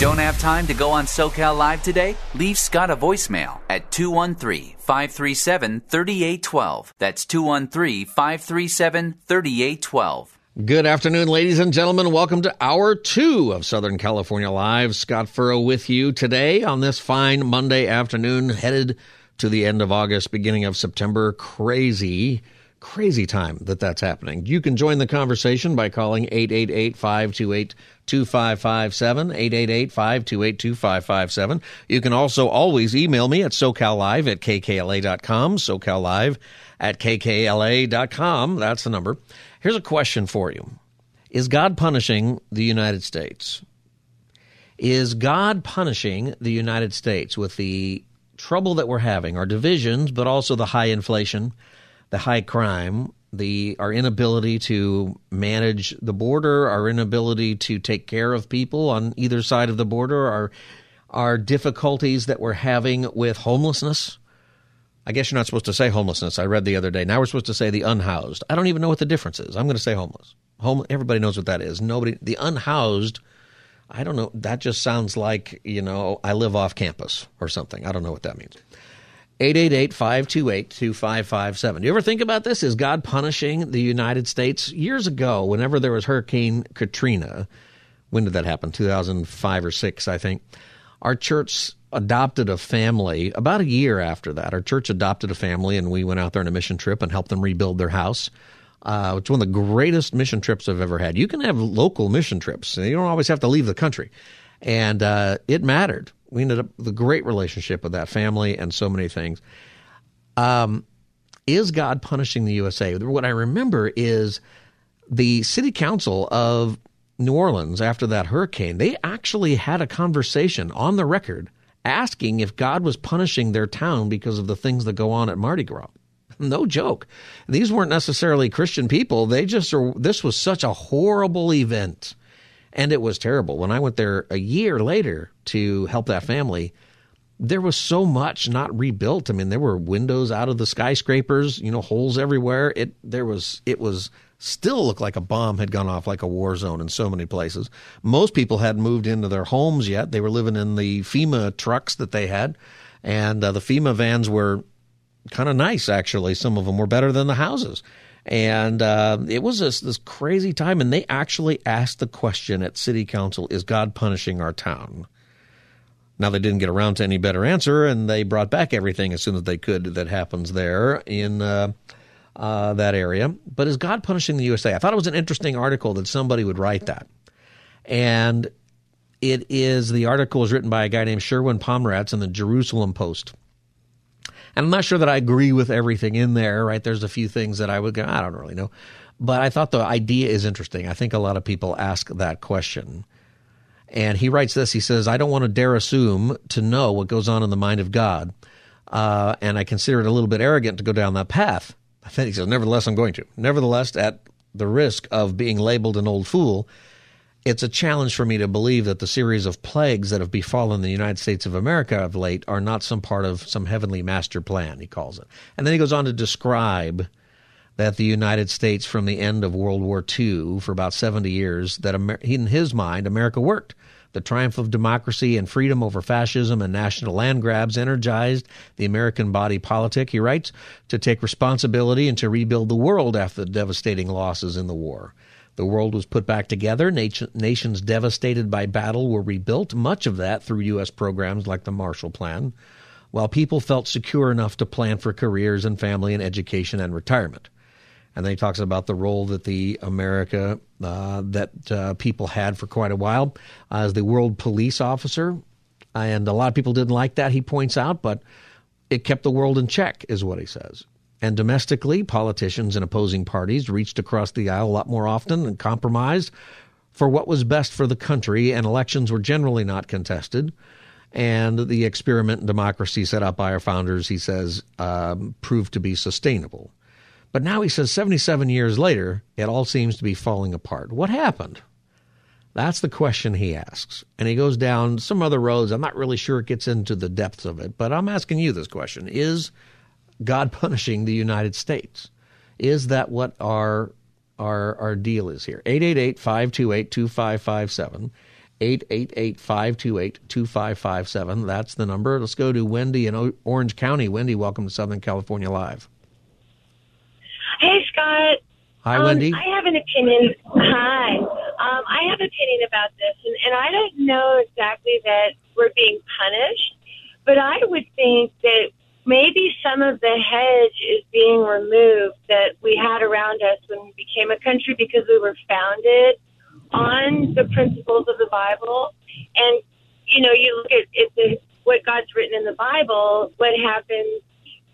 Don't have time to go on SoCal Live today? Leave Scott a voicemail at 213 537 3812. That's 213 537 3812. Good afternoon, ladies and gentlemen. Welcome to hour two of Southern California Live. Scott Furrow with you today on this fine Monday afternoon, headed to the end of August, beginning of September. Crazy crazy time that that's happening. You can join the conversation by calling 888-528-2557, 888-528-2557. You can also always email me at socallive at kkla.com, socallive at kkla.com. That's the number. Here's a question for you. Is God punishing the United States? Is God punishing the United States with the trouble that we're having, our divisions, but also the high inflation, the high crime, the our inability to manage the border, our inability to take care of people on either side of the border, our our difficulties that we're having with homelessness. I guess you're not supposed to say homelessness. I read the other day. Now we're supposed to say the unhoused. I don't even know what the difference is. I'm going to say homeless. Home. Everybody knows what that is. Nobody. The unhoused. I don't know. That just sounds like you know I live off campus or something. I don't know what that means. 888-528-2557. Do you ever think about this? Is God punishing the United States? Years ago, whenever there was Hurricane Katrina, when did that happen? 2005 or 6, I think. Our church adopted a family about a year after that. Our church adopted a family, and we went out there on a mission trip and helped them rebuild their house. Uh, it's one of the greatest mission trips I've ever had. You can have local mission trips. You don't always have to leave the country. And uh, it mattered we ended up with a great relationship with that family and so many things. Um, is God punishing the USA? What I remember is the city council of New Orleans after that hurricane, they actually had a conversation on the record asking if God was punishing their town because of the things that go on at Mardi Gras. No joke. These weren't necessarily Christian people. They just are, this was such a horrible event and it was terrible. When I went there a year later to help that family, there was so much not rebuilt. I mean, there were windows out of the skyscrapers, you know, holes everywhere. It there was it was still looked like a bomb had gone off like a war zone in so many places. Most people hadn't moved into their homes yet. They were living in the FEMA trucks that they had, and uh, the FEMA vans were kind of nice actually. Some of them were better than the houses. And uh, it was this, this crazy time. And they actually asked the question at city council Is God punishing our town? Now, they didn't get around to any better answer, and they brought back everything as soon as they could that happens there in uh, uh, that area. But is God punishing the USA? I thought it was an interesting article that somebody would write that. And it is the article is written by a guy named Sherwin Pomerantz in the Jerusalem Post. And I'm not sure that I agree with everything in there, right? There's a few things that I would go, I don't really know. But I thought the idea is interesting. I think a lot of people ask that question. And he writes this he says, I don't want to dare assume to know what goes on in the mind of God. Uh, and I consider it a little bit arrogant to go down that path. I think he says, Nevertheless, I'm going to. Nevertheless, at the risk of being labeled an old fool, it's a challenge for me to believe that the series of plagues that have befallen the United States of America of late are not some part of some heavenly master plan, he calls it. And then he goes on to describe that the United States, from the end of World War II for about 70 years, that Amer- in his mind, America worked. The triumph of democracy and freedom over fascism and national land grabs energized the American body politic, he writes, to take responsibility and to rebuild the world after the devastating losses in the war. The world was put back together. Nations devastated by battle were rebuilt, much of that through U.S. programs like the Marshall Plan, while people felt secure enough to plan for careers and family and education and retirement. And then he talks about the role that the America uh, that uh, people had for quite a while as the world police officer. And a lot of people didn't like that, he points out, but it kept the world in check, is what he says. And domestically, politicians and opposing parties reached across the aisle a lot more often and compromised for what was best for the country, and elections were generally not contested. And the experiment in democracy set up by our founders, he says, um, proved to be sustainable. But now he says 77 years later, it all seems to be falling apart. What happened? That's the question he asks. And he goes down some other roads. I'm not really sure it gets into the depths of it, but I'm asking you this question Is God punishing the United States? Is that what our our our deal is here? 888-528-2557. 888-528-2557. That's the number. Let's go to Wendy in Orange County. Wendy, welcome to Southern California Live. Hey, Scott. Hi, um, Wendy. I have an opinion. Hi. Um, I have an opinion about this, and, and I don't know exactly that we're being punished, but I would think that maybe some of the hedge is being removed that we had around us when we became a country because we were founded on the principles of the Bible. And, you know, you look at, at the, what God's written in the Bible, what happens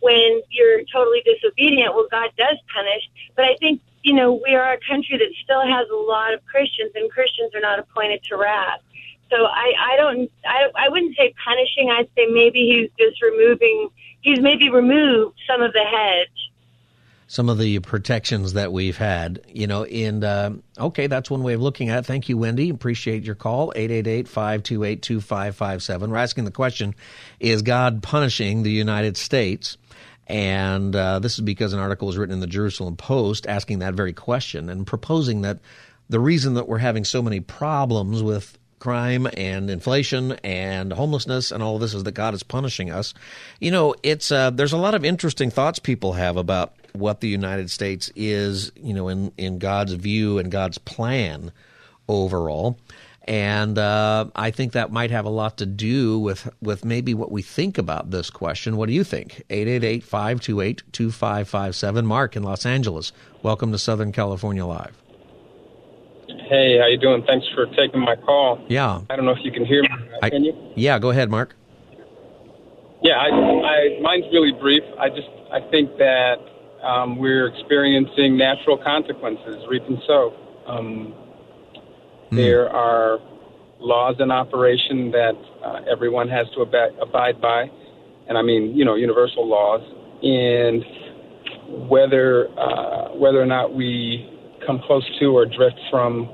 when you're totally disobedient, well, God does punish. But I think, you know, we are a country that still has a lot of Christians, and Christians are not appointed to wrath. So I, I don't, I, I wouldn't say punishing. I'd say maybe he's just removing, he's maybe removed some of the hedge. Some of the protections that we've had, you know, and uh, okay, that's one way of looking at it. Thank you, Wendy. Appreciate your call. 888 528 2557. We're asking the question Is God punishing the United States? And uh, this is because an article was written in the Jerusalem Post asking that very question and proposing that the reason that we're having so many problems with crime and inflation and homelessness and all this is that God is punishing us. You know, it's uh, there's a lot of interesting thoughts people have about what the United States is, you know, in in God's view and God's plan overall. And uh, I think that might have a lot to do with, with maybe what we think about this question. What do you think? 888 528 2557. Mark in Los Angeles. Welcome to Southern California Live. Hey, how you doing? Thanks for taking my call. Yeah. I don't know if you can hear me. I, can you? Yeah, go ahead, Mark. Yeah, I, I, mine's really brief. I just I think that um, we're experiencing natural consequences, reap and sow. Um, Mm. There are laws in operation that uh, everyone has to ab- abide by, and I mean, you know, universal laws. And whether uh, whether or not we come close to or drift from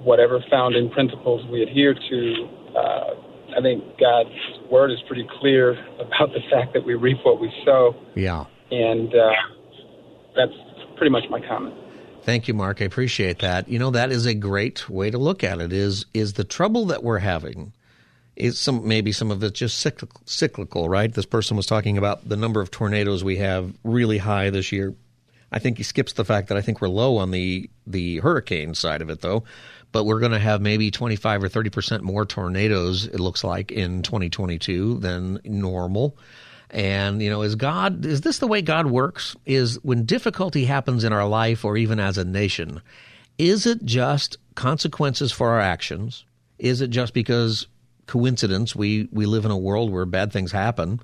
whatever founding principles we adhere to, uh, I think God's word is pretty clear about the fact that we reap what we sow. Yeah, and uh, that's pretty much my comment. Thank you, Mark. I appreciate that. You know, that is a great way to look at it. Is is the trouble that we're having? Is some maybe some of it's just cyclical, cyclical, right? This person was talking about the number of tornadoes we have really high this year. I think he skips the fact that I think we're low on the the hurricane side of it, though. But we're going to have maybe 25 or 30 percent more tornadoes. It looks like in 2022 than normal. And, you know, is God, is this the way God works? Is when difficulty happens in our life or even as a nation, is it just consequences for our actions? Is it just because coincidence we, we live in a world where bad things happen?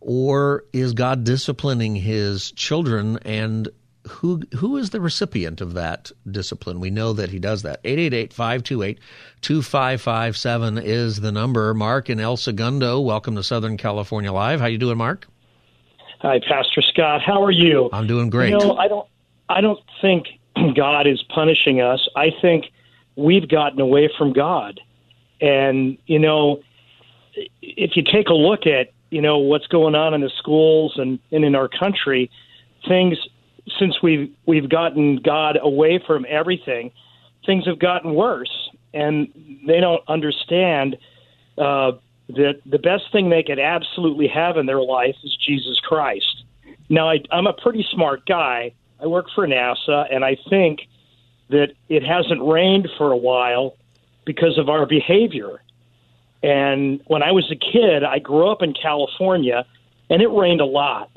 Or is God disciplining his children and who who is the recipient of that discipline? We know that he does that. 888-528-2557 is the number. Mark in El Segundo, welcome to Southern California Live. How you doing, Mark? Hi, Pastor Scott. How are you? I'm doing great. You know, I don't I don't think God is punishing us. I think we've gotten away from God. And, you know, if you take a look at, you know, what's going on in the schools and, and in our country, things since we've we've gotten God away from everything, things have gotten worse, and they don't understand uh, that the best thing they could absolutely have in their life is Jesus Christ. Now, I, I'm a pretty smart guy. I work for NASA, and I think that it hasn't rained for a while because of our behavior. And when I was a kid, I grew up in California, and it rained a lot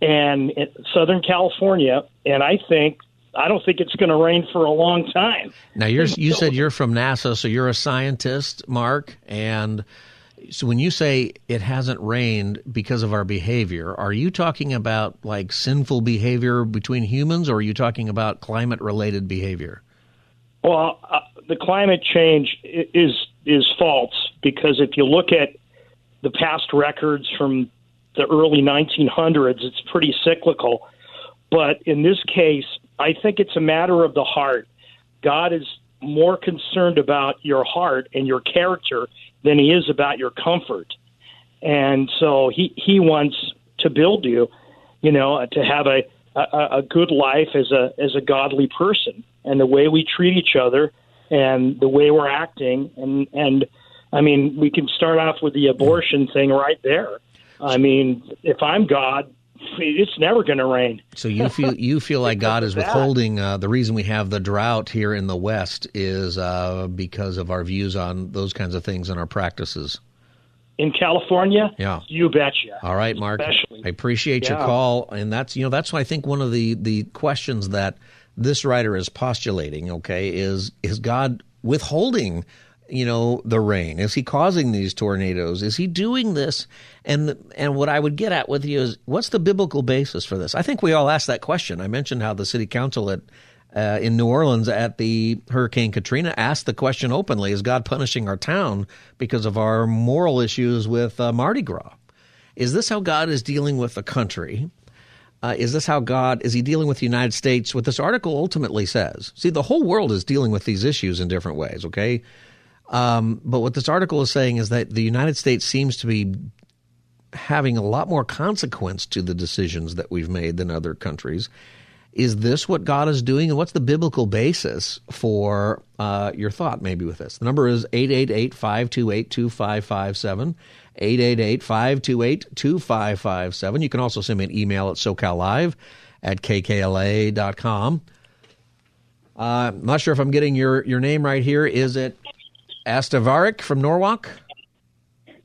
and Southern California, and I think I don't think it's going to rain for a long time. Now you're you said you're from NASA, so you're a scientist, Mark, and so when you say it hasn't rained because of our behavior, are you talking about like sinful behavior between humans, or are you talking about climate related behavior? Well, uh, the climate change is is false because if you look at the past records from the early 1900s, it's pretty cyclical. But in this case, I think it's a matter of the heart. God is more concerned about your heart and your character than he is about your comfort. And so he he wants to build you, you know, uh, to have a a, a good life as a as a godly person and the way we treat each other and the way we're acting and and I mean we can start off with the abortion thing right there. I mean, if I'm God, it's never going to rain. So you feel you feel like God is withholding. Uh, the reason we have the drought here in the West is uh, because of our views on those kinds of things and our practices. In California, yeah, you betcha. All right, Mark. Especially. I appreciate Yeah. your call, and that's you know that's why I think one of the the questions that this writer is postulating. Okay, is is God withholding? You know the rain. Is he causing these tornadoes? Is he doing this? And and what I would get at with you is what's the biblical basis for this? I think we all ask that question. I mentioned how the city council at uh, in New Orleans at the Hurricane Katrina asked the question openly: Is God punishing our town because of our moral issues with uh, Mardi Gras? Is this how God is dealing with the country? Uh, is this how God is he dealing with the United States? What this article ultimately says. See, the whole world is dealing with these issues in different ways. Okay, um, but what this article is saying is that the United States seems to be having a lot more consequence to the decisions that we've made than other countries. Is this what God is doing? And what's the biblical basis for uh, your thought maybe with this? The number is 888 528 2557. 888 528 2557. You can also send me an email at socallive at kkla.com. Uh, I'm not sure if I'm getting your, your name right here. Is it Astavarik from Norwalk?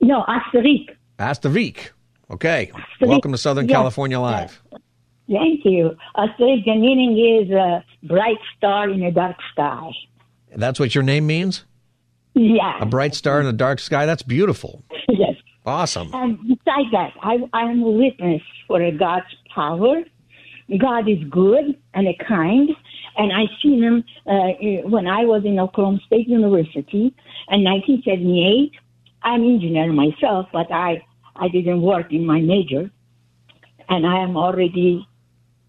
No, Asterik. Astavik. Okay. Welcome to Southern Yeah. California Live. Thank you. Asterik, the meaning is a bright star in a dark sky. That's what your name means? Yeah. A bright star in a dark sky? That's beautiful. yes. Awesome. And besides that, I, I'm a witness for God's power. God is good and a kind, and I seen him uh, when I was in Oklahoma State University in 1978. I'm engineer myself, but I I didn't work in my major, and I am already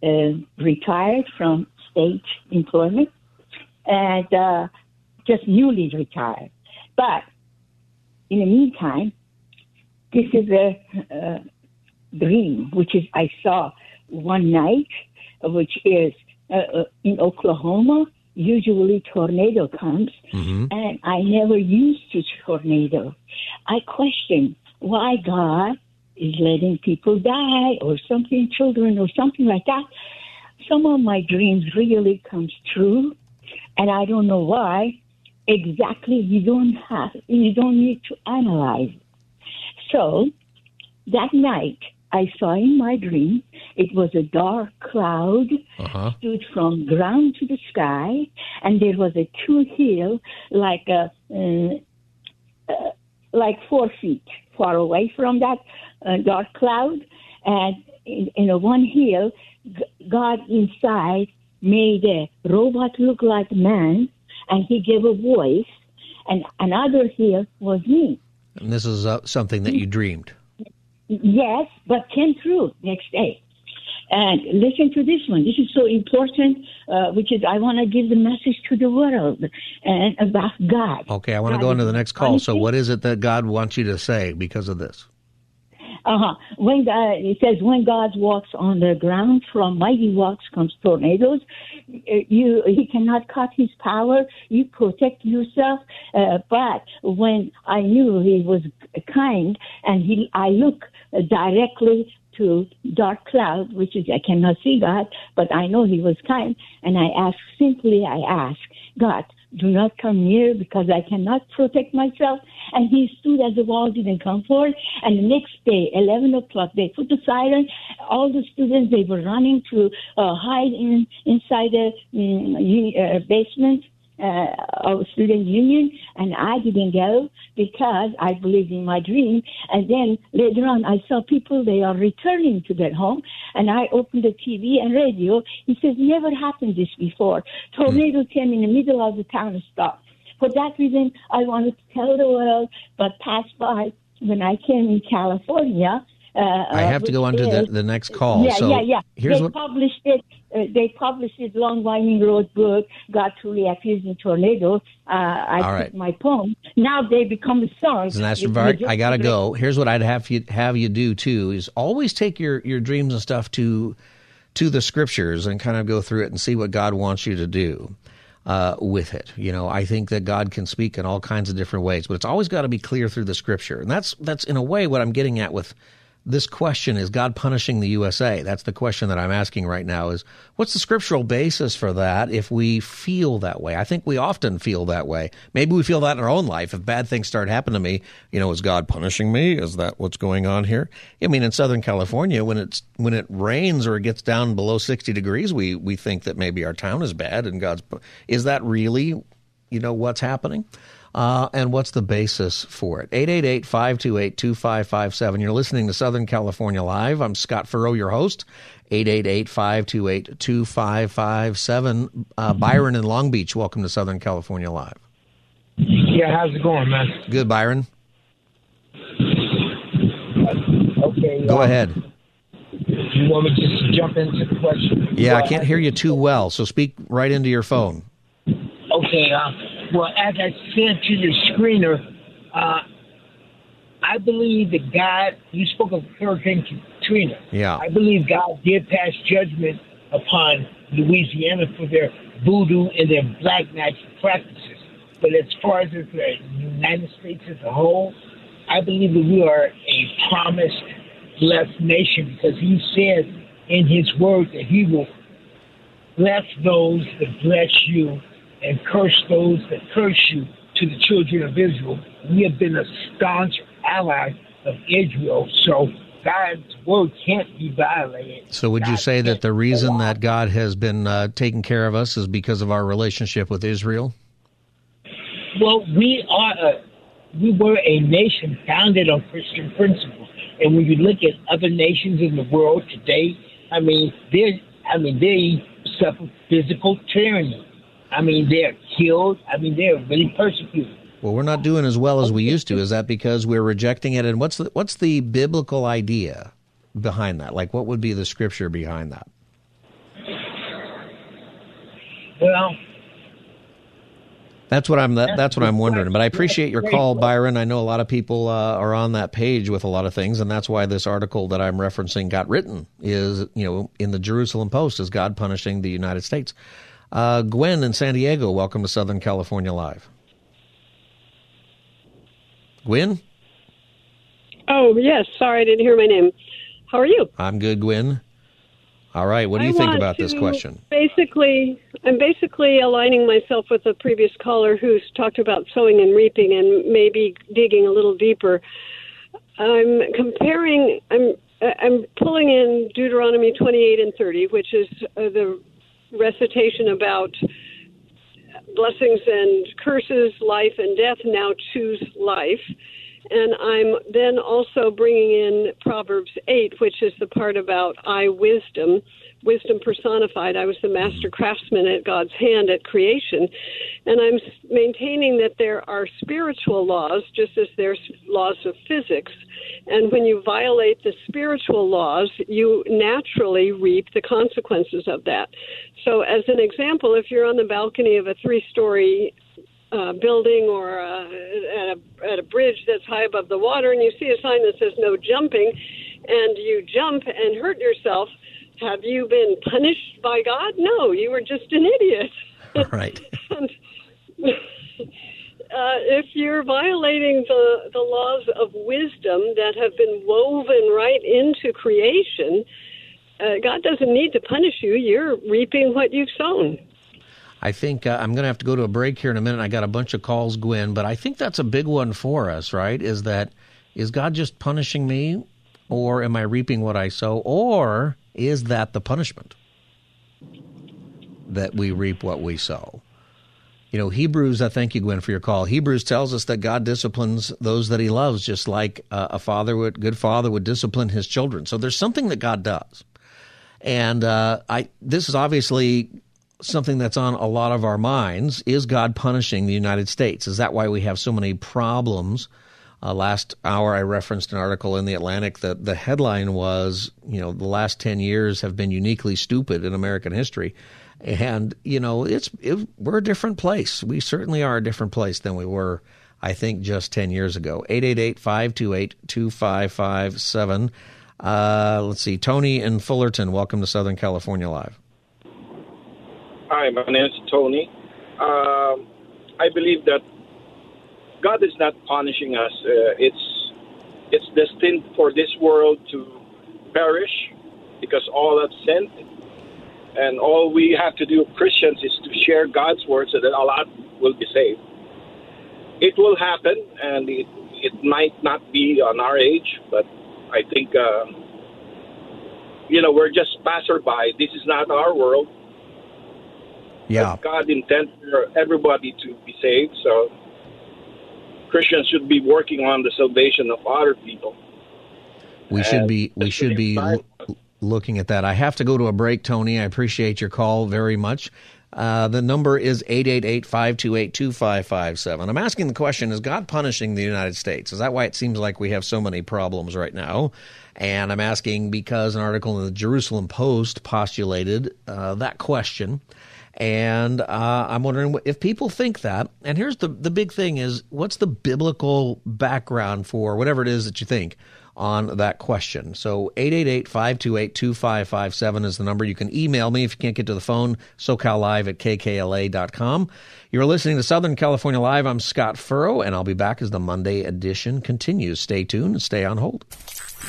uh, retired from state employment, and uh, just newly retired. But in the meantime, this is a, a dream, which is I saw one night, which is uh, uh, in Oklahoma. Usually, tornado comes, mm-hmm. and I never used to tornado. I question why God is letting people die or something, children or something like that. Some of my dreams really comes true, and I don't know why. Exactly, you don't have, you don't need to analyze. So that night, I saw in my dream it was a dark cloud Uh-huh. stood from ground to the sky, and there was a two hill like a uh, uh, like four feet far away from that uh, dark cloud, and in, in a one hill, G- God inside made a robot look like man, and he gave a voice, and another hill was me. And this is uh, something that you dreamed. Yes, but came true next day. And listen to this one. This is so important, uh, which is I want to give the message to the world and about God. Okay, I want to go into the next call. So, what is it that God wants you to say because of this? Uh-huh. When God, it says, when God walks on the ground, from mighty walks comes tornadoes. You, he cannot cut his power. You protect yourself. Uh, but when I knew he was kind, and he, I look directly to dark cloud, which is I cannot see God, but I know He was kind, and I ask simply, I ask God, do not come near because I cannot protect myself. And he stood as the wall didn't come forward. And the next day, 11 o'clock, they put the siren. All the students, they were running to uh, hide in inside the mm, u- uh, basement. Uh, of student union, and I didn't go because I believed in my dream. And then later on, I saw people they are returning to their home, and I opened the TV and radio. He says, "Never happened this before. Tornado came in the middle of the town and stopped." For that reason, I wanted to tell the world, but passed by when I came in California. Uh, I have to go on to the, the next call. Yeah, so yeah, yeah. Here's they what published it. Uh, they published it, Long Winding Road book, God Truly Appears in Tornado. Uh, I All right. my poem. Now they become a song. Master You- Vark, you I gotta go. Here's what I'd have you have you do too: is always take your your dreams and stuff to to the scriptures and kind of go through it and see what God wants you to do uh, with it. You know, I think that God can speak in all kinds of different ways, but it's always got to be clear through the scripture, and that's that's in a way what I'm getting at with this question is God punishing the USA? That's the question that I'm asking right now is what's the scriptural basis for that if we feel that way? I think we often feel that way. Maybe we feel that in our own life. If bad things start happening to me, you know, is God punishing me? Is that what's going on here? I mean, in Southern California, when it's when it rains or it gets down below 60 degrees, we we think that maybe our town is bad and God's is that really, you know, what's happening? Uh, and what's the basis for it? 888-528-2557. You're listening to Southern California Live. I'm Scott Furrow, your host. 888-528-2557. Uh, Byron in Long Beach, welcome to Southern California Live. Yeah, how's it going, man? Good, Byron. Okay. Go uh, ahead. You want me just to jump into the question? Yeah, I can't hear you too well, so speak right into your phone. Okay. Uh, well, as I said to the screener, uh, I believe that God. You spoke of Hurricane Katrina. Yeah. I believe God did pass judgment upon Louisiana for their voodoo and their black magic practices. But as far as the United States as a whole, I believe that we are a promised blessed nation because He said in His Word that He will bless those that bless you and curse those that curse you to the children of Israel. We have been a staunch ally of Israel, so God's word can't be violated. So would you say that the reason that God has been uh, taking care of us is because of our relationship with Israel? Well, we are a, we were a nation founded on Christian principles, and when you look at other nations in the world today, I mean, they I mean they suffer physical tyranny. I mean, they're killed. I mean, they're really persecuted. Well, we're not doing as well as we used to. Is that because we're rejecting it? And what's the, what's the biblical idea behind that? Like, what would be the scripture behind that? Well, That's what I'm. That, that's what I'm wondering. But I appreciate your call, Byron. I know a lot of people uh, are on that page with a lot of things, and that's why this article that I'm referencing got written. Is you know in the Jerusalem Post is God punishing the United States? Uh, Gwen in San Diego, welcome to Southern California Live. Gwen, Oh, yes. Sorry, I didn't hear my name. How are you? I'm good. Gwen, all right. What do you I think about this question? Basically, I'm basically aligning myself with the previous caller who's talked about sowing and reaping and maybe digging a little deeper. I'm comparing. I'm I'm pulling in Deuteronomy 28 and 30, which is uh, the recitation about blessings and curses, life and death. Now choose life. And I'm then also bringing in Proverbs 8, which is the part about I wisdom, wisdom personified. I was the master craftsman at God's hand at creation. And I'm maintaining that there are spiritual laws, just as there's laws of physics. And when you violate the spiritual laws, you naturally reap the consequences of that. So, as an example, if you're on the balcony of a three story uh, building or uh, at, a, at a bridge that's high above the water and you see a sign that says no jumping and you jump and hurt yourself, have you been punished by God? No, you were just an idiot. Right. And, uh, if you're violating the, the laws of wisdom that have been woven right into creation, uh, God doesn't need to punish you. You're reaping what you've sown. I think uh, I'm going to have to go to a break here in a minute. I got a bunch of calls, Gwen, but I think that's a big one for us, right? Is that is God just punishing me, or am I reaping what I sow, or is that the punishment that we reap what we sow? You know, Hebrews, I thank you, Gwen, for your call. Hebrews tells us that God disciplines those that he loves, just like uh, a father would, good father would discipline his children. So there's something that God does. And uh, I, this is obviously something that's on a lot of our minds. Is God punishing the United States? Is that why we have so many problems? Uh, last hour, I referenced an article in the Atlantic that the headline was, you know, the last 10 years have been uniquely stupid in American history. And you know, it's it, we're a different place. We certainly are a different place than we were, I think, just ten years ago. 888-528-2557. Uh, let's see, Tony in Fullerton. Welcome to Southern California Live. Hi, my name is Tony. Um, I believe that God is not punishing us. Uh, it's it's destined for this world to perish because all have sinned and all we have to do, Christians, is to share God's word so that a lot will be saved. It will happen, and it, it might not be on our age, but I think, uh, you know, we're just passerby. This is not our world. Yeah. But God intends for everybody to be saved, so Christians should be working on the salvation of other people. We should be. We should be looking at that. I have to go to a break, Tony. I appreciate your call very much. Uh, the number is 888-528-2557. I'm asking the question, is God punishing the United States? Is that why it seems like we have so many problems right now? And I'm asking because an article in the Jerusalem Post postulated uh, that question. And uh, I'm wondering if people think that. And here's the, the big thing is, what's the biblical background for whatever it is that you think? On that question. So 888-528-2557 is the number. You can email me if you can't get to the phone, socallive at kkla.com. You're listening to Southern California Live. I'm Scott Furrow, and I'll be back as the Monday edition continues. Stay tuned and stay on hold.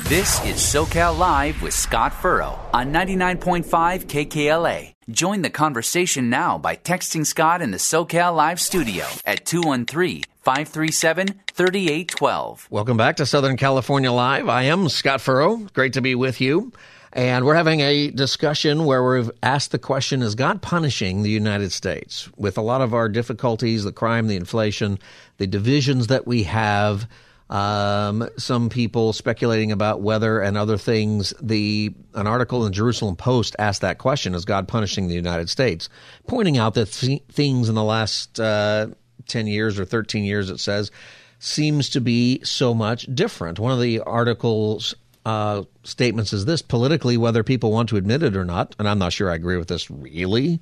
This is SoCal Live with Scott Furrow on 99.5 KKLA. Join the conversation now by texting Scott in the SoCal Live studio at 213 537 3812. Welcome back to Southern California Live. I am Scott Furrow. Great to be with you. And we're having a discussion where we've asked the question Is God punishing the United States? With a lot of our difficulties, the crime, the inflation, the divisions that we have, um, some people speculating about whether and other things. The an article in the Jerusalem Post asked that question: Is God punishing the United States? Pointing out that th- things in the last uh, 10 years or 13 years, it says, seems to be so much different. One of the article's uh, statements is this politically, whether people want to admit it or not, and I'm not sure I agree with this really,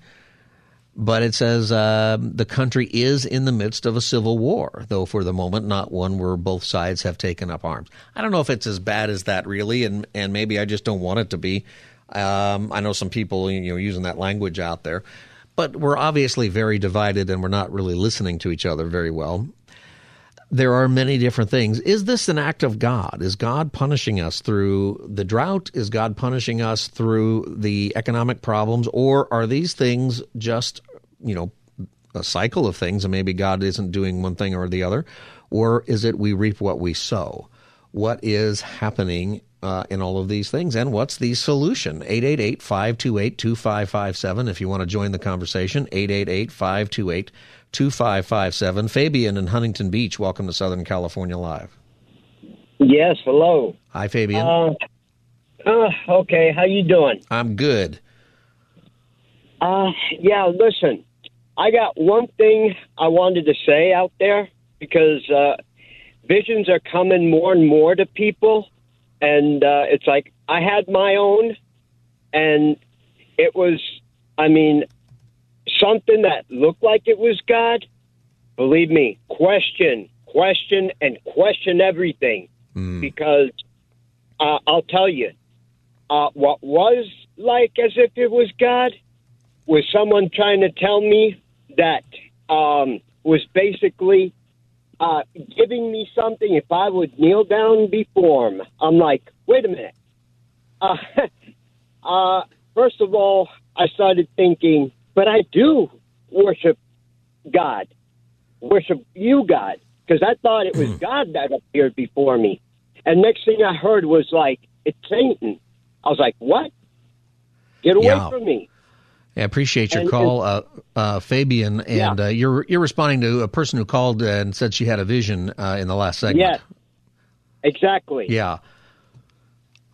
but it says uh, the country is in the midst of a civil war, though for the moment not one where both sides have taken up arms. I don't know if it's as bad as that really, and, and maybe I just don't want it to be. Um, I know some people you know using that language out there but we're obviously very divided and we're not really listening to each other very well. There are many different things. Is this an act of God? Is God punishing us through the drought? Is God punishing us through the economic problems? Or are these things just, you know, a cycle of things and maybe God isn't doing one thing or the other? Or is it we reap what we sow? What is happening uh, in all of these things. And what's the solution? 888 528 2557 if you want to join the conversation. 888 528 2557. Fabian in Huntington Beach, welcome to Southern California Live. Yes, hello. Hi, Fabian. Uh, uh, okay, how you doing? I'm good. Uh, yeah, listen, I got one thing I wanted to say out there because uh, visions are coming more and more to people and uh, it's like I had my own, and it was, I mean, something that looked like it was God. Believe me, question, question, and question everything, mm. because uh, I'll tell you, uh, what was like as if it was God was someone trying to tell me that um, was basically uh, giving me something if I would kneel down before him. I'm like, wait a minute. Uh, uh, first of all, I started thinking, but I do worship God, worship you, God, because I thought it was hmm. God that appeared before me. And next thing I heard was like, it's Satan. I was like, what? Get away yeah. from me. I appreciate your And- call, uh, uh, Fabian, and Yeah. uh, you're you're responding to a person who called and said she had a vision uh, in the last segment. Yes, exactly. Yeah.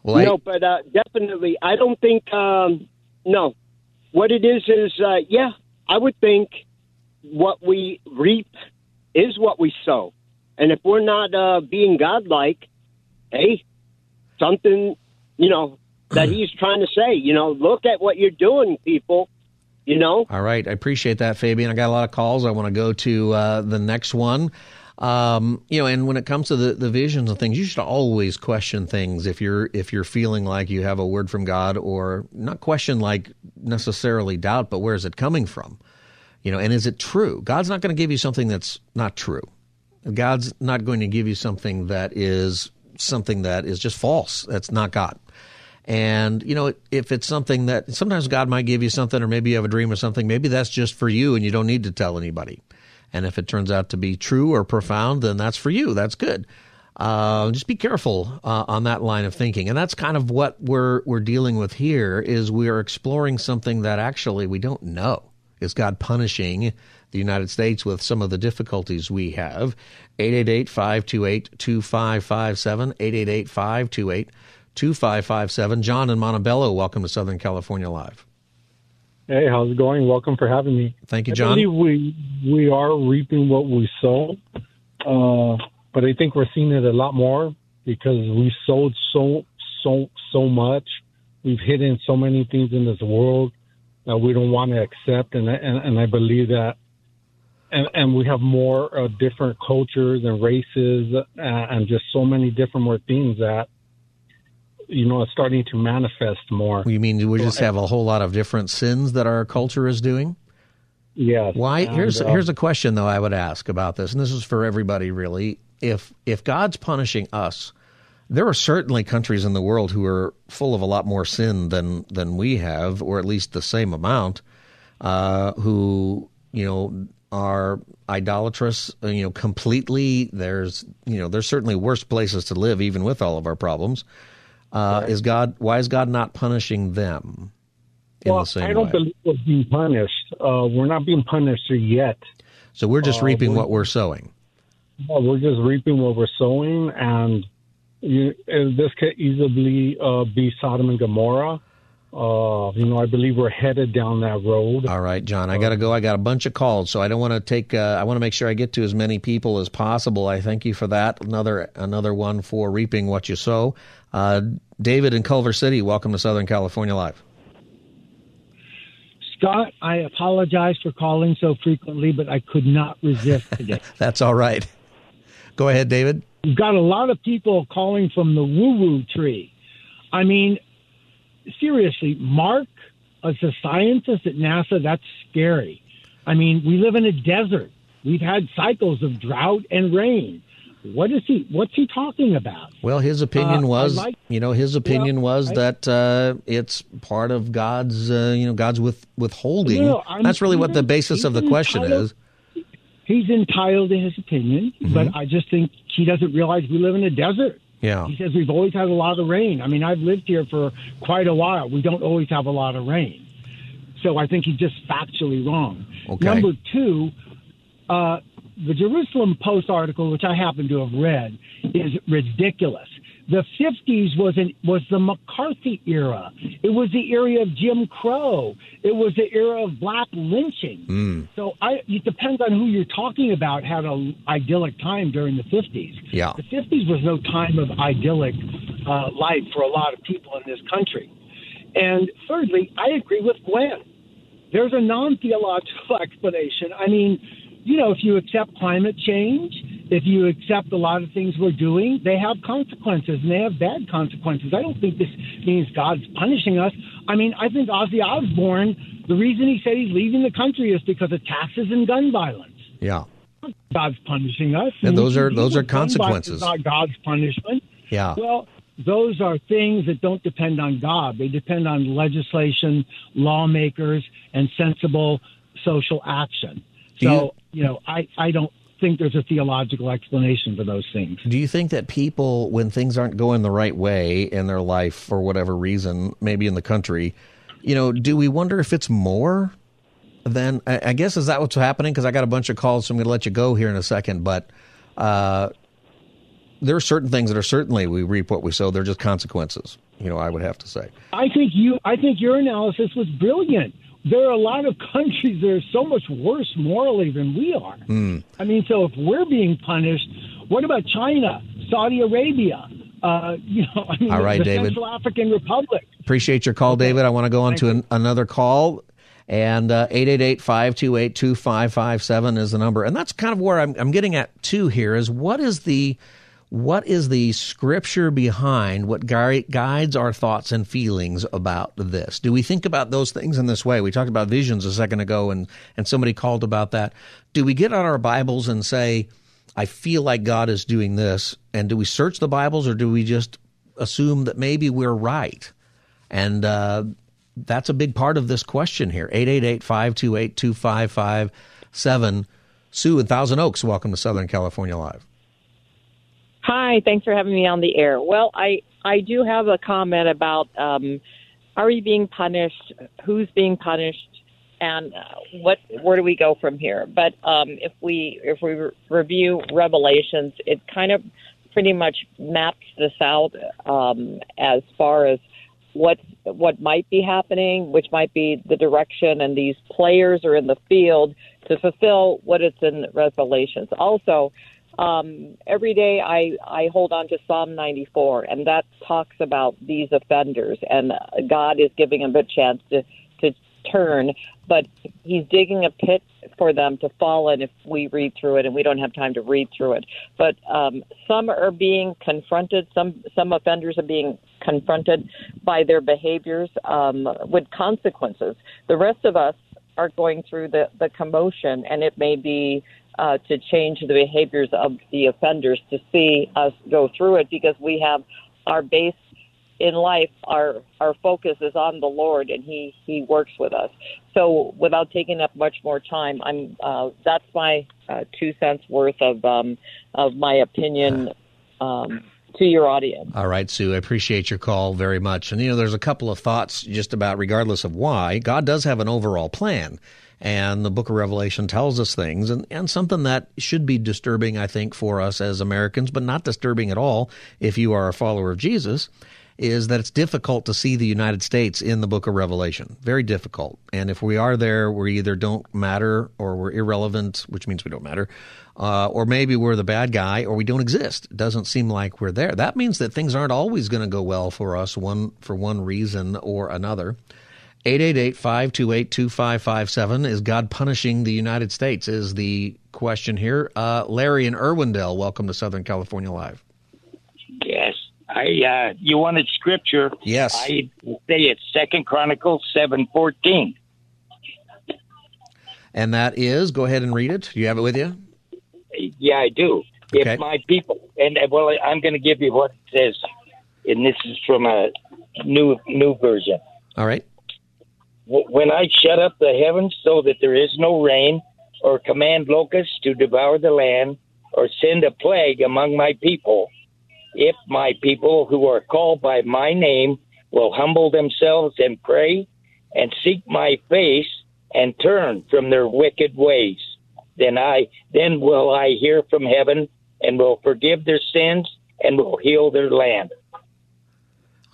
Well, I- no, but uh, definitely, I don't think. Um, no, what it is is, uh, yeah, I would think what we reap is what we sow, and if we're not uh, being godlike, hey, something, you know, that he's trying to say, you know, look at what you're doing, people. You know, All right, I appreciate that, Fabian. I got a lot of calls. I want to go to uh, the next one. Um, you know, and when it comes to the, the visions and things, you should always question things if you're if you're feeling like you have a word from God, or not question like necessarily doubt, but where is it coming from? You know, and is it true? God's not going to give you something that's not true. God's not going to give you something that is something that is just false. That's not God. And, you know, if it's something that sometimes God might give you something, or maybe you have a dream or something, maybe that's just for you and you don't need to tell anybody. And if it turns out to be true or profound, then that's for you. That's good. Uh, just be careful uh, on that line of thinking, and that's kind of what we're we're dealing with here. Is we are exploring something that actually we don't know. Is God punishing the United States with some of the difficulties we have? 888-528-2557, 888-528-2557. John in Montebello, welcome to Southern California Live. Hey, how's it going? Welcome for having me. Thank you, I John. believe we we are reaping what we sow, uh, but I think we're seeing it a lot more because we sowed so so so much. We've hidden so many things in this world that we don't want to accept, and I- and, and I believe that. And, and we have more uh, different cultures and races, uh, and just so many different more things that you know are starting to manifest more. You mean we just have a whole lot of different sins that our culture is doing? Yes. Why? And, Here's uh, here's a question though I would ask about this, and this is for everybody really. If if God's punishing us, there are certainly countries in the world who are full of a lot more sin than than we have, or at least the same amount, uh, who you know are idolatrous. uh, You know, completely. There's you know there's certainly worse places to live, even with all of our problems. Uh, Is God? Why is God not punishing them in well, the same way? I don't way? believe we're being punished. Uh, we're not being punished yet. so we're just uh, reaping we're- what we're sowing. Well, we're just reaping what we're sowing, and you, this could easily uh, be Sodom and Gomorrah. Uh, you know, I believe we're headed down that road. All right, John, I got to go. I got a bunch of calls, so I don't want to take. Uh, I want to make sure I get to as many people as possible. I thank you for that. Another another one for reaping what you sow. Uh, David in Culver City, welcome to Southern California Live. Scott, I apologize for calling so frequently, but I could not resist today. That's all right. Go ahead, David. You've got a lot of people calling from the woo woo tree. I mean, seriously, Mark, as a scientist at NASA, that's scary. I mean, we live in a desert. We've had cycles of drought and rain. What is he? What's he talking about? Well, his opinion Uh, was, like- you know, his opinion was I- that uh, it's part of God's, uh, you know, God's with withholding. No, That's really what the basis of the question entitled- is. He's entitled to his opinion, Mm-hmm. but I just think he doesn't realize we live in a desert. Yeah. He says we've always had a lot of rain. I mean, I've lived here for quite a while. We don't always have a lot of rain. So I think he's just factually wrong. Okay. Number two, uh, the Jerusalem Post article, which I happen to have read, is ridiculous. The 50s was an, was the McCarthy era. It was the era of Jim Crow. It was the era of black lynching. Mm. So I, it depends on who you're talking about. Had a idyllic time during the 50s. Yeah. The 50s was no time of idyllic uh, life for a lot of people in this country. And thirdly, I agree with Glenn. There's a non theological explanation. I mean, you know, if you accept climate change, if you accept a lot of things we're doing, they have consequences and they have bad consequences. I don't think this means God's punishing us. I mean, I think Ozzy Osbourne, the reason he said he's leaving the country is because of taxes and gun violence. Yeah. God's punishing us. And those are- those are consequences. Not God's punishment. Yeah. Well, those are things that don't depend on God. They depend on legislation, lawmakers, and sensible social action. So, you know, I, I don't think there's a theological explanation for those things. Do you think that people, when things aren't going the right way in their life for whatever reason, maybe in the country, you know, do we wonder if it's more than, I guess, is that what's happening? Because I got a bunch of calls, so I'm going to let you go here in a second. But uh, there are certain things that are certainly we reap what we sow. They're just consequences, you know, I would have to say. I think you, I think your analysis was brilliant. There are a lot of countries that are so much worse morally than we are. Mm. I mean, so if we're being punished, what about China, Saudi Arabia? Uh, you know, I mean, All right, the David. Central African Republic. Appreciate your call, David. I want to go on to an, another call. And uh, 888-528-2557 is the number. And that's kind of where I'm, I'm getting at too here is what is the what is the scripture behind what guides our thoughts and feelings about this? Do we think about those things in this way? We talked about visions a second ago and, and somebody called about that. Do we get out our Bibles and say, I feel like God is doing this? And do we search the Bibles or do we just assume that maybe we're right? And uh, that's a big part of this question here. 888-528-2557. Sue in Thousand Oaks, welcome to Southern California Live. Hi, thanks for having me on the air. Well, I I do have a comment about um, are we being punished? Who's being punished? And uh, what where do we go from here? But um, if we if we re- review Revelations, it kind of pretty much maps this out um, as far as what what might be happening, which might be the direction, and these players are in the field to fulfill what it's in Revelations. Also, um, every day I, I hold on to Psalm 94, and that talks about these offenders, and God is giving them a chance to, to turn, but He's digging a pit for them to fall in if we read through it, and we don't have time to read through it. But um, some are being confronted, some, some offenders are being confronted by their behaviors um, with consequences. The rest of us are going through the, the commotion, and it may be uh, to change the behaviors of the offenders to see us go through it because we have our base in life our our focus is on the lord and he he works with us so without taking up much more time i'm uh that's my uh, two cents worth of um of my opinion um to your audience All right, Sue, I appreciate your call very much. And, you know, there's a couple of thoughts just about, regardless of why, God does have an overall plan. And the book of Revelation tells us things, and, and something that should be disturbing, I think, for us as Americans, but not disturbing at all if you are a follower of Jesus, is that it's difficult to see the United States in the book of Revelation. Very difficult. And if we are there, we either don't matter or we're irrelevant, which means we don't matter, uh, or maybe we're the bad guy or we don't exist. It doesn't seem like we're there. That means that things aren't always going to go well for us one for one reason or another. 888-528-2557 is God punishing the United States is the question here. Uh, Larry in Irwindale, welcome to Southern California Live. Yes. I uh you wanted scripture. Yes. I say it's Second Chronicles seven fourteen. And that is, go ahead and read it. Do you have it with you? Yeah, I do. Okay. If my people and uh, well I'm gonna give you what it says and this is from a new new version. All right. Wh- When I shut up the heavens so that there is no rain, or command locusts to devour the land, or send a plague among my people, if my people who are called by my name will humble themselves and pray and seek my face and turn from their wicked ways, then I then will I hear from heaven and will forgive their sins and will heal their land.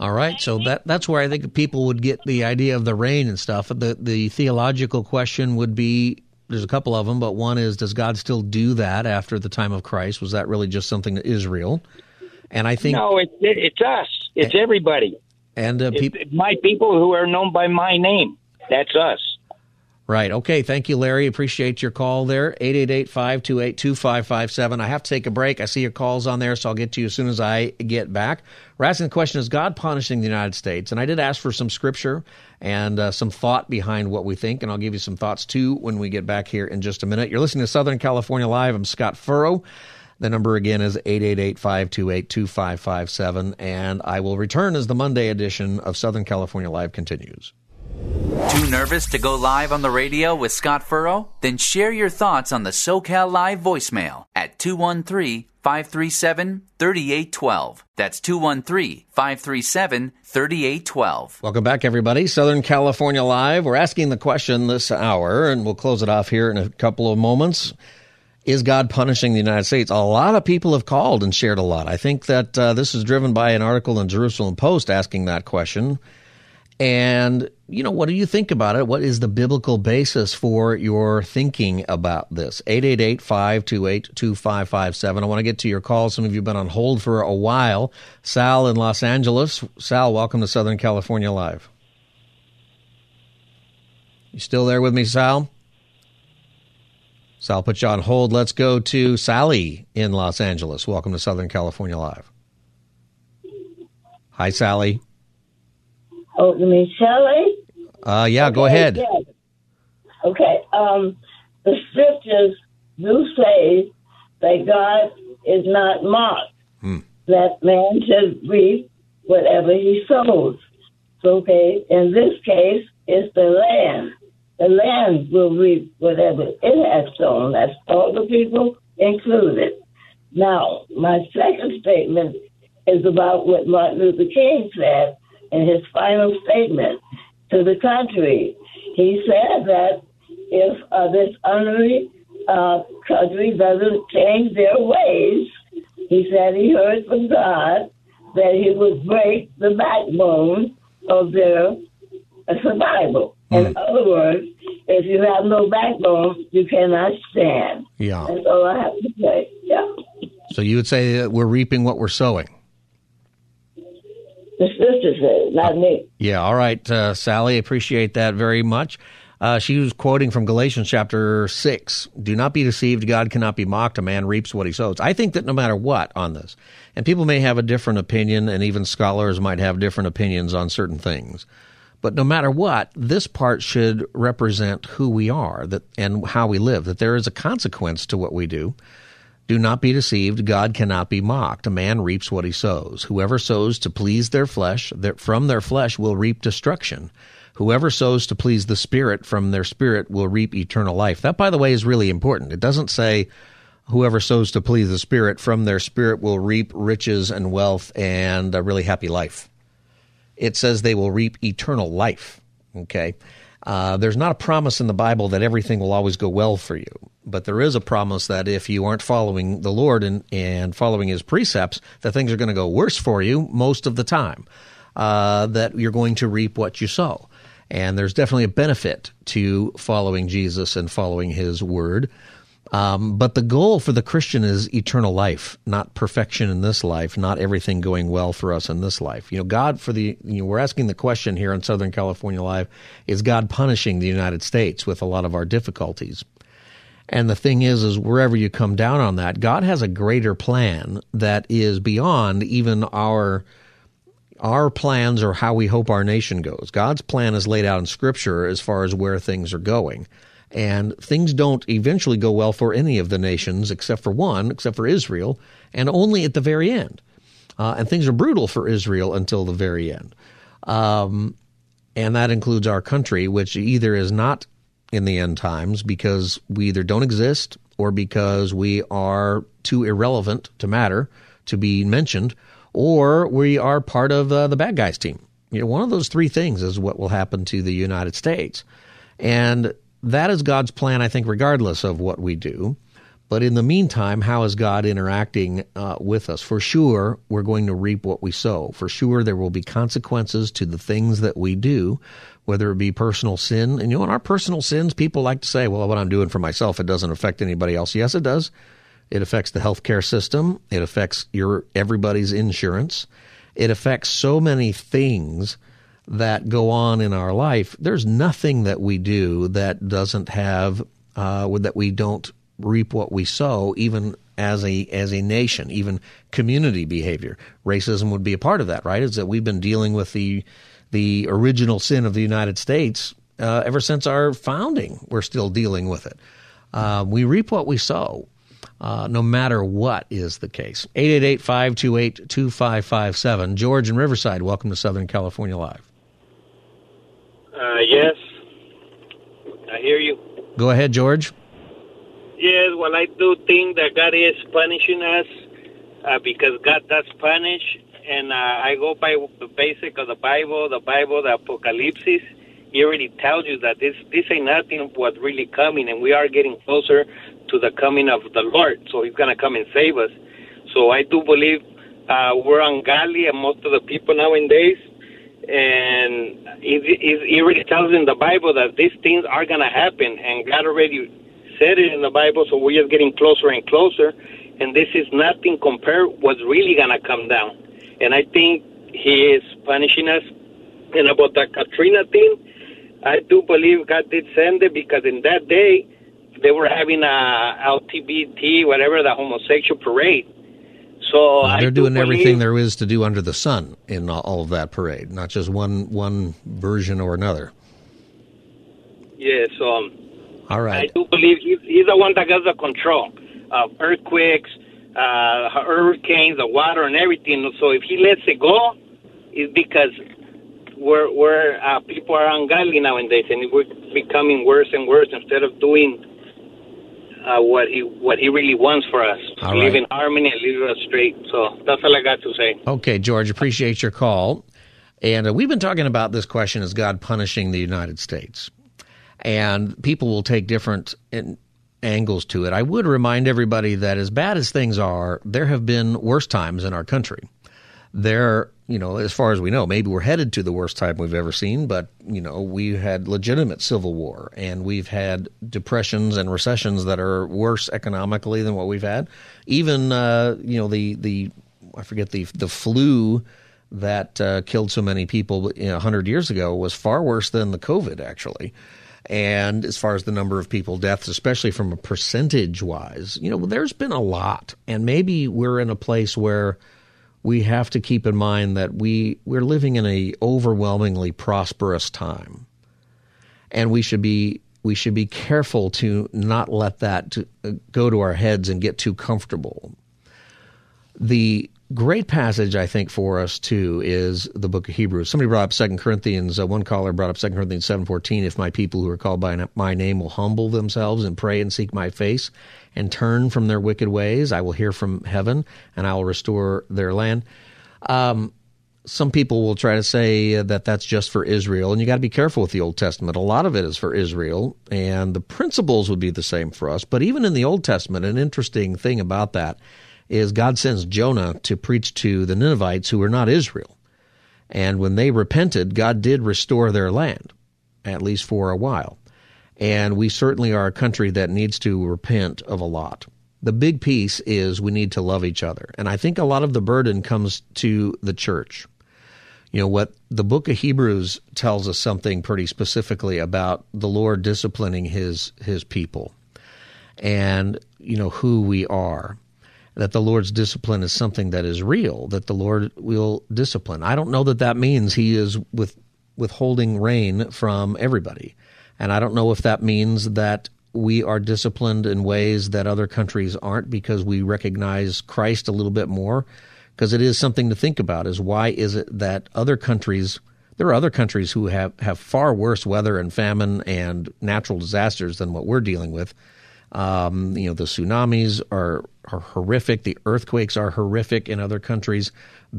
All right, so that that's where I think people would get the idea of the rain and stuff. The the theological question would be there's a couple of them, but one is does God still do that after the time of Christ? Was that really just something to Israel? And I think no, it's it, it's us. It's everybody. and uh, people my people who are known by my name. That's us. Right. Okay. Thank you, Larry. Appreciate your call there. 888-528-2557. I have to take a break. I see your calls on there, so I'll get to you as soon as I get back. We're asking the question, is God punishing the United States? And I did ask for some scripture and uh, some thought behind what we think, and I'll give you some thoughts too when we get back here in just a minute. You're listening to Southern California Live. I'm Scott Furrow. The number again is 888-528-2557, and I will return as the Monday edition of Southern California Live continues. Too nervous to go live on the radio with Scott Furrow? Then share your thoughts on the SoCal Live voicemail at 213 537 3812. That's 213 537 3812. Welcome back, everybody. Southern California Live. We're asking the question this hour, and we'll close it off here in a couple of moments. Is God punishing the United States? A lot of people have called and shared a lot. I think that uh, this is driven by an article in Jerusalem Post asking that question. And, you know, what do you think about it? What is the biblical basis for your thinking about this? 888 528 2557. I want to get to your call. Some of you have been on hold for a while. Sal in Los Angeles. Sal, welcome to Southern California Live. You still there with me, Sal? I'll put you on hold. Let's go to Sally in Los Angeles. Welcome to Southern California Live. Hi, Sally. Oh, mean Sally? Uh, yeah, okay, go ahead. Yes. Okay. Um, the scriptures do say that God is not mocked. Hmm. That man should reap whatever he sows. Okay. In this case, it's the land the land will reap whatever it has sown. That's all the people included. Now, my second statement is about what Martin Luther King said in his final statement to the country. He said that if uh, this unruly uh, country doesn't change their ways, he said he heard from God that he would break the backbone of their uh, survival. In Hmm. other words, if you have no backbone, you cannot stand. Yeah. That's all I have to say. Yeah. So you would say that we're reaping what we're sowing. The sister says, not me. Yeah. All right, uh, Sally. Appreciate that very much. Uh, she was quoting from Galatians chapter 6. Do not be deceived. God cannot be mocked. A man reaps what he sows. I think that no matter what on this, and people may have a different opinion, and even scholars might have different opinions on certain things. But no matter what, this part should represent who we are that, and how we live, that there is a consequence to what we do. Do not be deceived. God cannot be mocked. A man reaps what he sows. Whoever sows to please their flesh, from their flesh will reap destruction. Whoever sows to please the Spirit, from their spirit will reap eternal life. That, by the way, is really important. It doesn't say whoever sows to please the Spirit, from their spirit will reap riches and wealth and a really happy life. It says they will reap eternal life. Okay. Uh, there's not a promise in the Bible that everything will always go well for you, but there is a promise that if you aren't following the Lord and, and following His precepts, that things are going to go worse for you most of the time. Uh, that you're going to reap what you sow, and there's definitely a benefit to following Jesus and following His word. Um, but the goal for the Christian is eternal life, not perfection in this life, not everything going well for us in this life. You know, God for the, you know, we're asking the question here in Southern California Live, is God punishing the United States with a lot of our difficulties? And the thing is, is wherever you come down on that, God has a greater plan that is beyond even our, our plans or how we hope our nation goes. God's plan is laid out in Scripture as far as where things are going. And things don't eventually go well for any of the nations except for one, except for Israel, and only at the very end. Uh, and things are brutal for Israel until the very end. Um, and that includes our country, which either is not in the end times because we either don't exist or because we are too irrelevant to matter to be mentioned, or we are part of uh, the bad guys team. You know, one of those three things is what will happen to the United States. And that is God's plan, I think, regardless of what we do. But in the meantime, how is God interacting uh, with us? For sure, we're going to reap what we sow. For sure, there will be consequences to the things that we do, whether it be personal sin. And you know, in our personal sins, people like to say, well, what I'm doing for myself, it doesn't affect anybody else. Yes, it does. It affects the healthcare system. It affects your everybody's insurance. It affects so many things that go on in our life. There's nothing that we do that doesn't have uh, that we don't reap what we sow, even as a as a nation, even community behavior. Racism would be a part of that, right? Is that we've been dealing with the the original sin of the United States uh, ever since our founding. We're still dealing with it. Uh, we reap what we sow. Uh, no matter what is the case. 888-528-2557. George in Riverside, welcome to Southern California Live. Uh, yes, I hear you. Go ahead, George. Yes, well, I do think that God is punishing us uh, because God does punish, and uh, I go by the basic of the Bible, the Bible, the Apocalypse. He already tells you that this this ain't nothing what's really coming, and we are getting closer to the coming of the Lord. So He's gonna come and save us. So I do believe uh, we're ungodly, and most of the people nowadays and it, it, it already tells in the Bible that these things are going to happen, and God already said it in the Bible, so we're just getting closer and closer, and this is nothing compared what's really going to come down. And I think He is punishing us. And about the Katrina thing, I do believe God did send it because in that day they were having a LGBT, whatever, the homosexual parade. So I they're do doing everything there is to do under the sun in all of that parade, not just one one version or another. Yes, um, All right. I do believe he's, he's the one that got the control of earthquakes, uh, hurricanes, the water, and everything. So if he lets it go, it's because we're, we're uh, people are ungodly nowadays, and we're becoming worse and worse instead of doing uh, what he what he really wants for us. All live right. in harmony and live us straight. So that's all I got to say. Okay, George, appreciate your call. And uh, we've been talking about this question is God punishing the United States? And people will take different in, angles to it. I would remind everybody that as bad as things are, there have been worse times in our country. There, you know, as far as we know, maybe we're headed to the worst time we've ever seen, but, you know, we had legitimate civil war and we've had depressions and recessions that are worse economically than what we've had. Even, uh, you know, the, the, I forget the, the flu that uh, killed so many people you know, 100 years ago was far worse than the COVID, actually. And as far as the number of people deaths, especially from a percentage wise, you know, there's been a lot. And maybe we're in a place where we have to keep in mind that we, we're living in a overwhelmingly prosperous time. And we should be we should be careful to not let that to, uh, go to our heads and get too comfortable. The great passage I think for us too is the book of Hebrews. Somebody brought up Second Corinthians. Uh, one caller brought up Second Corinthians seven fourteen. If my people who are called by my name will humble themselves and pray and seek my face and turn from their wicked ways, I will hear from heaven and I will restore their land. Um, some people will try to say that that's just for Israel, and you got to be careful with the Old Testament. A lot of it is for Israel, and the principles would be the same for us. But even in the Old Testament, an interesting thing about that is God sends Jonah to preach to the Ninevites who were not Israel. And when they repented, God did restore their land, at least for a while. And we certainly are a country that needs to repent of a lot. The big piece is we need to love each other. And I think a lot of the burden comes to the church. You know, what the book of Hebrews tells us something pretty specifically about the Lord disciplining his his people and, you know, who we are that the Lord's discipline is something that is real, that the Lord will discipline. I don't know that that means He is with withholding rain from everybody, and I don't know if that means that we are disciplined in ways that other countries aren't because we recognize Christ a little bit more. Because it is something to think about: is why is it that other countries there are other countries who have, have far worse weather and famine and natural disasters than what we're dealing with. Um, you know, the tsunamis are, are horrific. The earthquakes are horrific in other countries,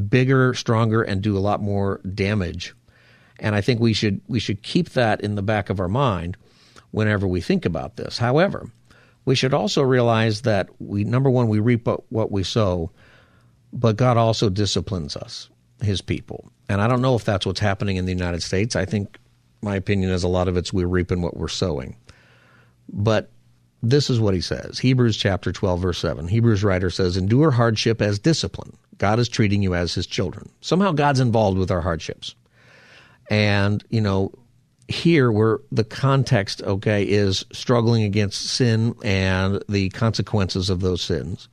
bigger, stronger, and do a lot more damage. And I think we should we should keep that in the back of our mind whenever we think about this. However, we should also realize that we number one we reap what we sow, but God also disciplines us, His people. And I don't know if that's what's happening in the United States. I think my opinion is a lot of it's we're reaping what we're sowing. But this is what he says Hebrews chapter 12, verse 7. Hebrews writer says, Endure hardship as discipline. God is treating you as his children. Somehow God's involved with our hardships. And, you know, here where the context, okay, is struggling against sin and the consequences of those sins.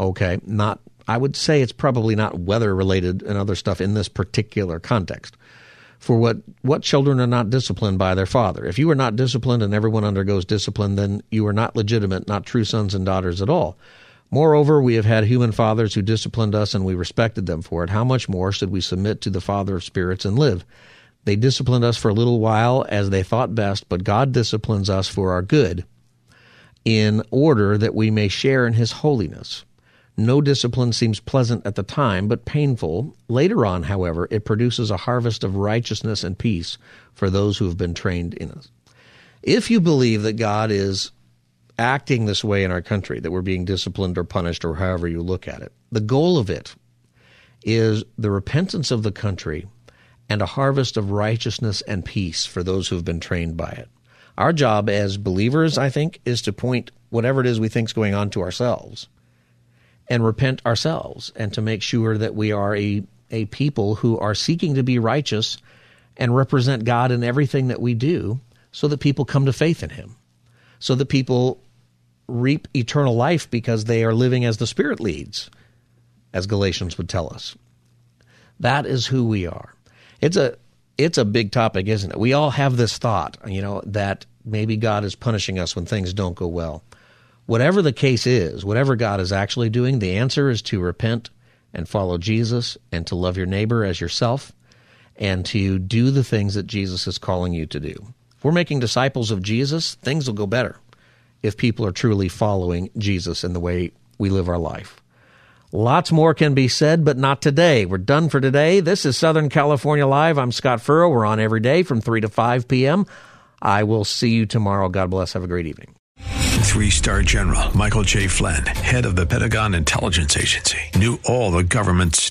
Okay, not, I would say it's probably not weather related and other stuff in this particular context for what what children are not disciplined by their father. If you are not disciplined and everyone undergoes discipline, then you are not legitimate, not true sons and daughters at all. Moreover, we have had human fathers who disciplined us and we respected them for it. How much more should we submit to the Father of spirits and live? They disciplined us for a little while as they thought best, but God disciplines us for our good in order that we may share in his holiness. No discipline seems pleasant at the time, but painful. Later on, however, it produces a harvest of righteousness and peace for those who have been trained in it. If you believe that God is acting this way in our country, that we're being disciplined or punished or however you look at it, the goal of it is the repentance of the country and a harvest of righteousness and peace for those who have been trained by it. Our job as believers, I think, is to point whatever it is we think is going on to ourselves and repent ourselves and to make sure that we are a, a people who are seeking to be righteous and represent God in everything that we do so that people come to faith in Him, so that people reap eternal life because they are living as the Spirit leads, as Galatians would tell us. That is who we are. It's a it's a big topic, isn't it? We all have this thought, you know, that maybe God is punishing us when things don't go well. Whatever the case is, whatever God is actually doing, the answer is to repent and follow Jesus and to love your neighbor as yourself and to do the things that Jesus is calling you to do. If we're making disciples of Jesus, things will go better if people are truly following Jesus in the way we live our life. Lots more can be said, but not today. We're done for today. This is Southern California Live. I'm Scott Furrow. We're on every day from 3 to 5 p.m. I will see you tomorrow. God bless. Have a great evening. Three star general Michael J. Flynn, head of the Pentagon Intelligence Agency, knew all the government's